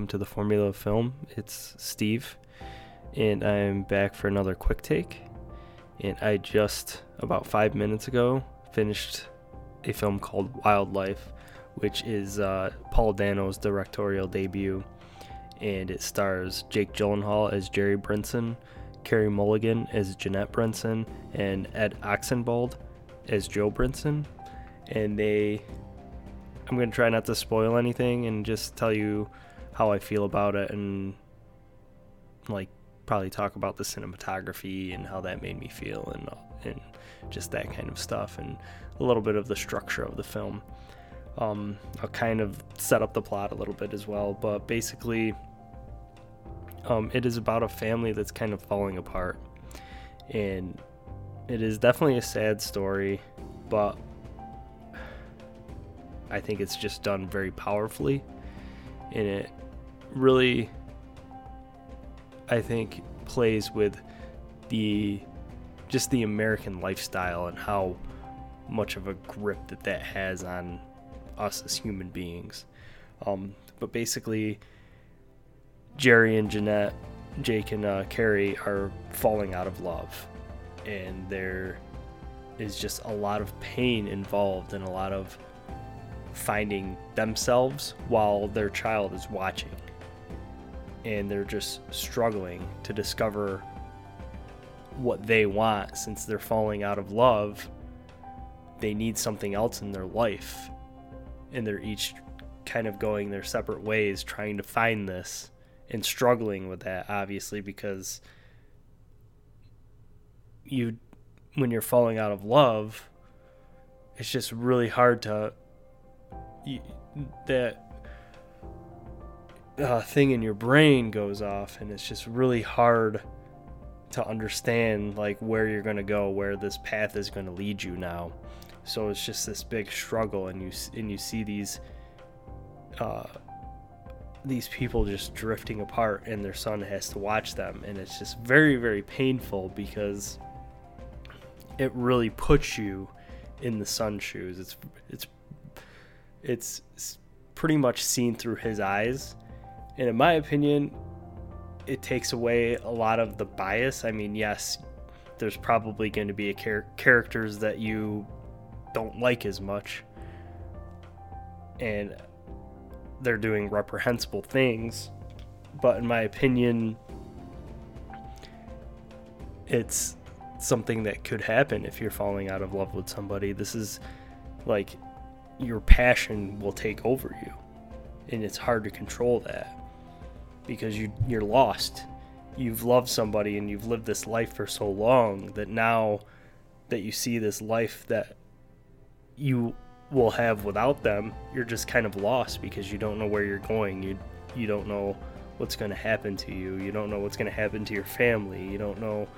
Welcome to the Formula of Film. It's Steve, and I'm back for another quick take. And I just, about five minutes ago, finished a film called Wildlife, which is uh, Paul Dano's directorial debut. And it stars Jake Gyllenhaal as Jerry Brinson, Carey Mulligan as Jeanette Brinson, and Ed Oxenbould as Joe Brinson. And they I'm going to try not to spoil anything and just tell you how I feel about it and like probably talk about the cinematography and how that made me feel and and just that kind of stuff and a little bit of the structure of the film. Um, I'll kind of set up the plot a little bit as well, but basically, um, it is about a family that's kind of falling apart, and it is definitely a sad story, but I think it's just done very powerfully. And it really, I think, plays with the just the American lifestyle and how much of a grip that that has on us as human beings. Um, but basically, Jerry and Jeanette, Jake and uh, Carey are falling out of love, and there is just a lot of pain involved and a lot of finding themselves while their child is watching. And they're just struggling to discover what they want since they're falling out of love. They need something else in their life. And they're each kind of going their separate ways trying to find this and struggling with that, obviously, because you, when you're falling out of love, it's just really hard to you, that uh, thing in your brain goes off, and it's just really hard to understand like where you're going to go, where this path is going to lead you now. So it's just this big struggle, and you and you see these uh, these people just drifting apart, and their son has to watch them, and it's just very very painful because it really puts you in the son's shoes. It's it's it's pretty much seen through his eyes. And in my opinion, it takes away a lot of the bias. I mean, yes, there's probably going to be char- characters that you don't like as much. And they're doing reprehensible things. But in my opinion, it's something that could happen if you're falling out of love with somebody. This is like your passion will take over you. And it's hard to control that because you you're lost. You've loved somebody and you've lived this life for so long that now that you see this life that you will have without them, you're just kind of lost because you don't know where you're going. You you don't know what's going to happen to you. You don't know what's going to happen to your family. You don't know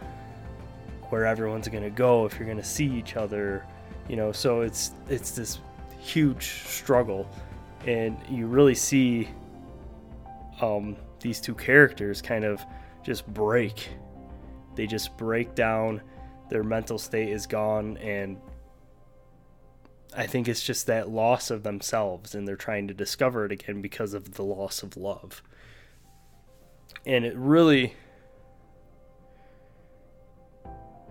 where everyone's going to go if you're going to see each other. You know, so it's it's this huge struggle, and you really see um, these two characters kind of just break. They just break down. Their mental state is gone, and I think it's just that loss of themselves, and they're trying to discover it again because of the loss of love. And it really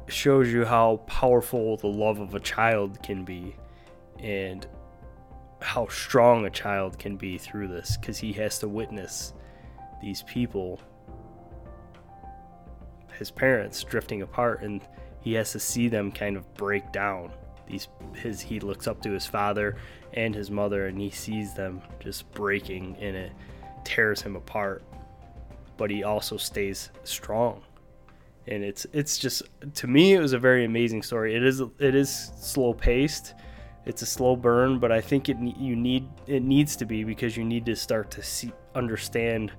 shows you how powerful the love of a child can be and how strong a child can be through this because he has to witness these people his parents drifting apart and he has to see them kind of break down. These his he looks up to his father and his mother and he sees them just breaking and it tears him apart. But he also stays strong. And it's it's just to me it was a very amazing story. It is it is slow paced it's a slow burn, but I think it you need it needs to be because you need to start to see understand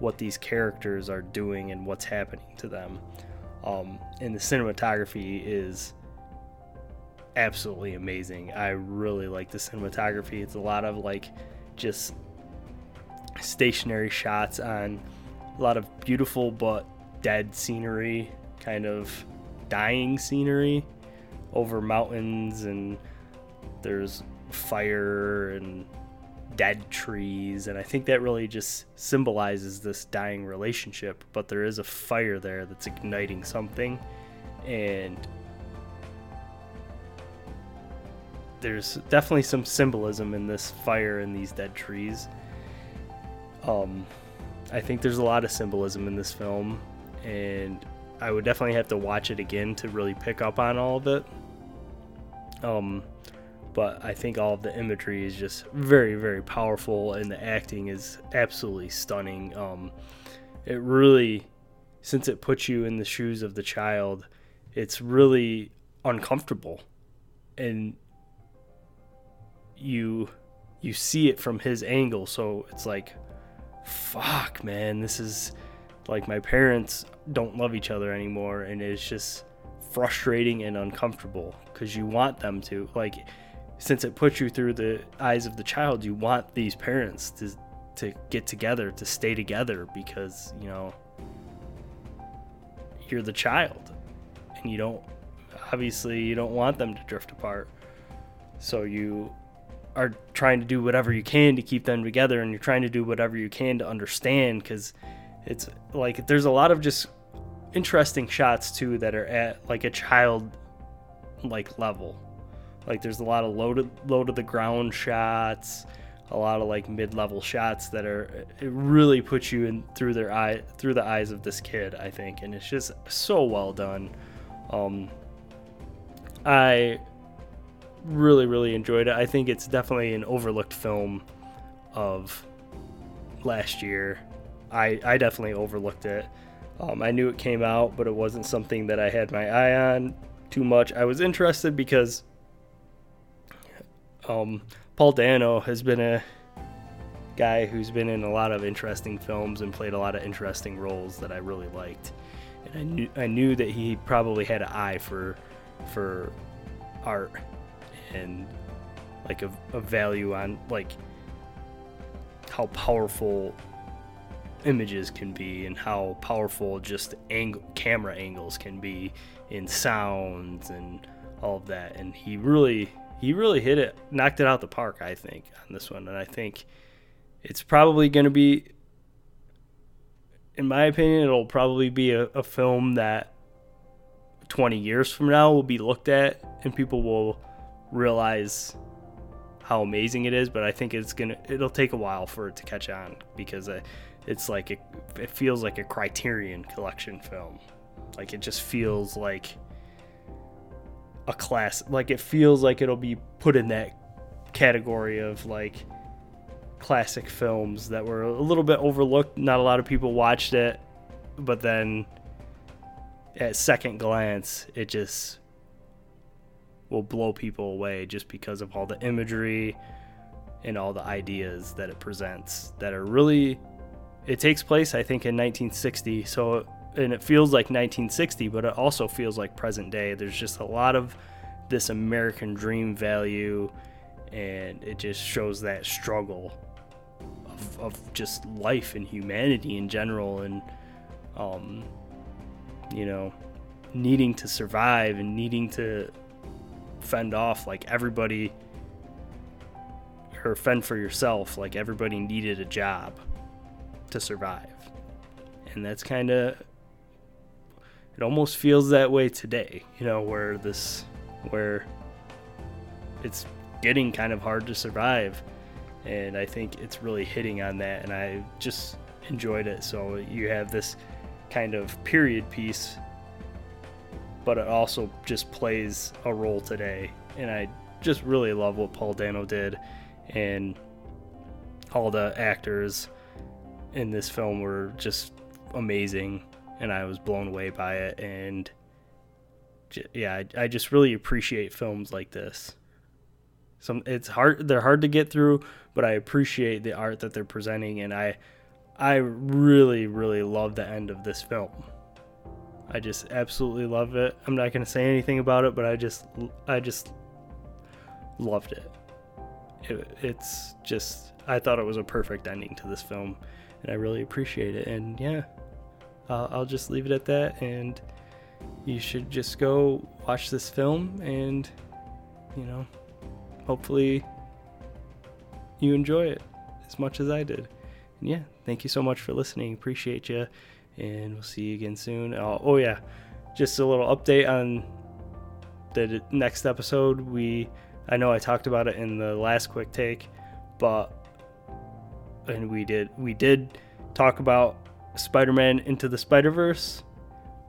what these characters are doing and what's happening to them. Um, and the cinematography is absolutely amazing. I really like the cinematography. It's a lot of like just stationary shots on a lot of beautiful but dead scenery, kind of dying scenery over mountains and there's fire and dead trees and i think that really just symbolizes this dying relationship but there is a fire there that's igniting something and there's definitely some symbolism in this fire and these dead trees. Um i think there's a lot of symbolism in this film and i would definitely have to watch it again to really pick up on all of it. Um but I think all of the imagery is just very, very powerful, and the acting is absolutely stunning. Um, it really, since it puts you in the shoes of the child, it's really uncomfortable, and you you see it from his angle, so it's like, fuck, man, this is like my parents don't love each other anymore, and it's just frustrating and uncomfortable because you want them to like since it puts you through the eyes of the child, you want these parents to to get together, to stay together because, you know, you're the child and you don't obviously you don't want them to drift apart. So you are trying to do whatever you can to keep them together and you're trying to do whatever you can to understand cuz it's like there's a lot of just interesting shots too that are at like a child like level like there's a lot of low to low to the ground shots, a lot of like mid-level shots that are it really puts you in through their eye through the eyes of this kid, I think, and it's just so well done. Um, I really really enjoyed it. I think it's definitely an overlooked film of last year. I I definitely overlooked it. Um, I knew it came out, but it wasn't something that I had my eye on too much. I was interested because um, Paul Dano has been a guy who's been in a lot of interesting films and played a lot of interesting roles that I really liked. And I knew I knew that he probably had an eye for for art and like a, a value on like how powerful images can be and how powerful just angle, camera angles can be in sounds and all of that and he really he really hit it, knocked it out the park, I think, on this one. And I think it's probably going to be, in my opinion, it'll probably be a, a, film that 20 years from now will be looked at and people will realize how amazing it is. But I think it's going to, it'll take a while for it to catch on because uh, it's like, a, it feels like a Criterion collection film. Like it just feels like a class like it feels like it'll be put in that category of like classic films that were a little bit overlooked. Not a lot of people watched it but then at second glance it just will blow people away just because of all the imagery and all the ideas that it presents that are really it takes place i think in 1960 so and it feels like 1960, but it also feels like present day. There's just a lot of this American dream value, and it just shows that struggle of, of just life and humanity in general, and um, you know, needing to survive and needing to fend off like everybody or fend for yourself like everybody needed a job to survive and that's kind of it almost feels that way today, you know, where this, where it's getting kind of hard to survive. And I think it's really hitting on that. And I just enjoyed it. So you have this kind of period piece, but it also just plays a role today. And I just really love what Paul Dano did. And all the actors in this film were just amazing and I was blown away by it. And yeah, I, I just really appreciate films like this. Some it's hard; they're hard to get through, but I appreciate the art that they're presenting, and I, I really, really love the end of this film. I just absolutely love it. I'm not gonna say anything about it, but I just, I just loved it. it it's just, I thought it was a perfect ending to this film, and I really appreciate it. And yeah, uh, I'll just leave it at that. And you should just go watch this film and, you know, hopefully you enjoy it as much as I did. And yeah, thank you so much for listening. Appreciate you. And we'll see you again soon. Oh, oh yeah, just a little update on the next episode. We, I know I talked about it in the last quick take, but and we did we did talk about Spider-Man into the Spider-Verse,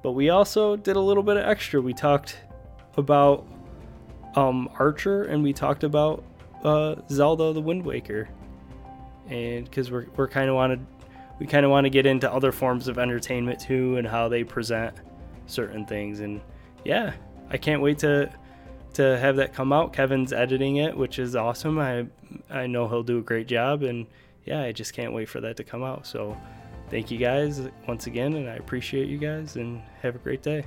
but we also did a little bit of extra. We talked about um, Archer and we talked about uh, Zelda the Wind Waker, and because we're we're kind of wanted we kind of want to get into other forms of entertainment too and how they present certain things. And yeah i can't wait to to have that come out. Kevin's editing it which is awesome. I i know he'll do a great job. And yeah i just can't wait for that to come out. So thank you guys once again and i appreciate you guys and have a great day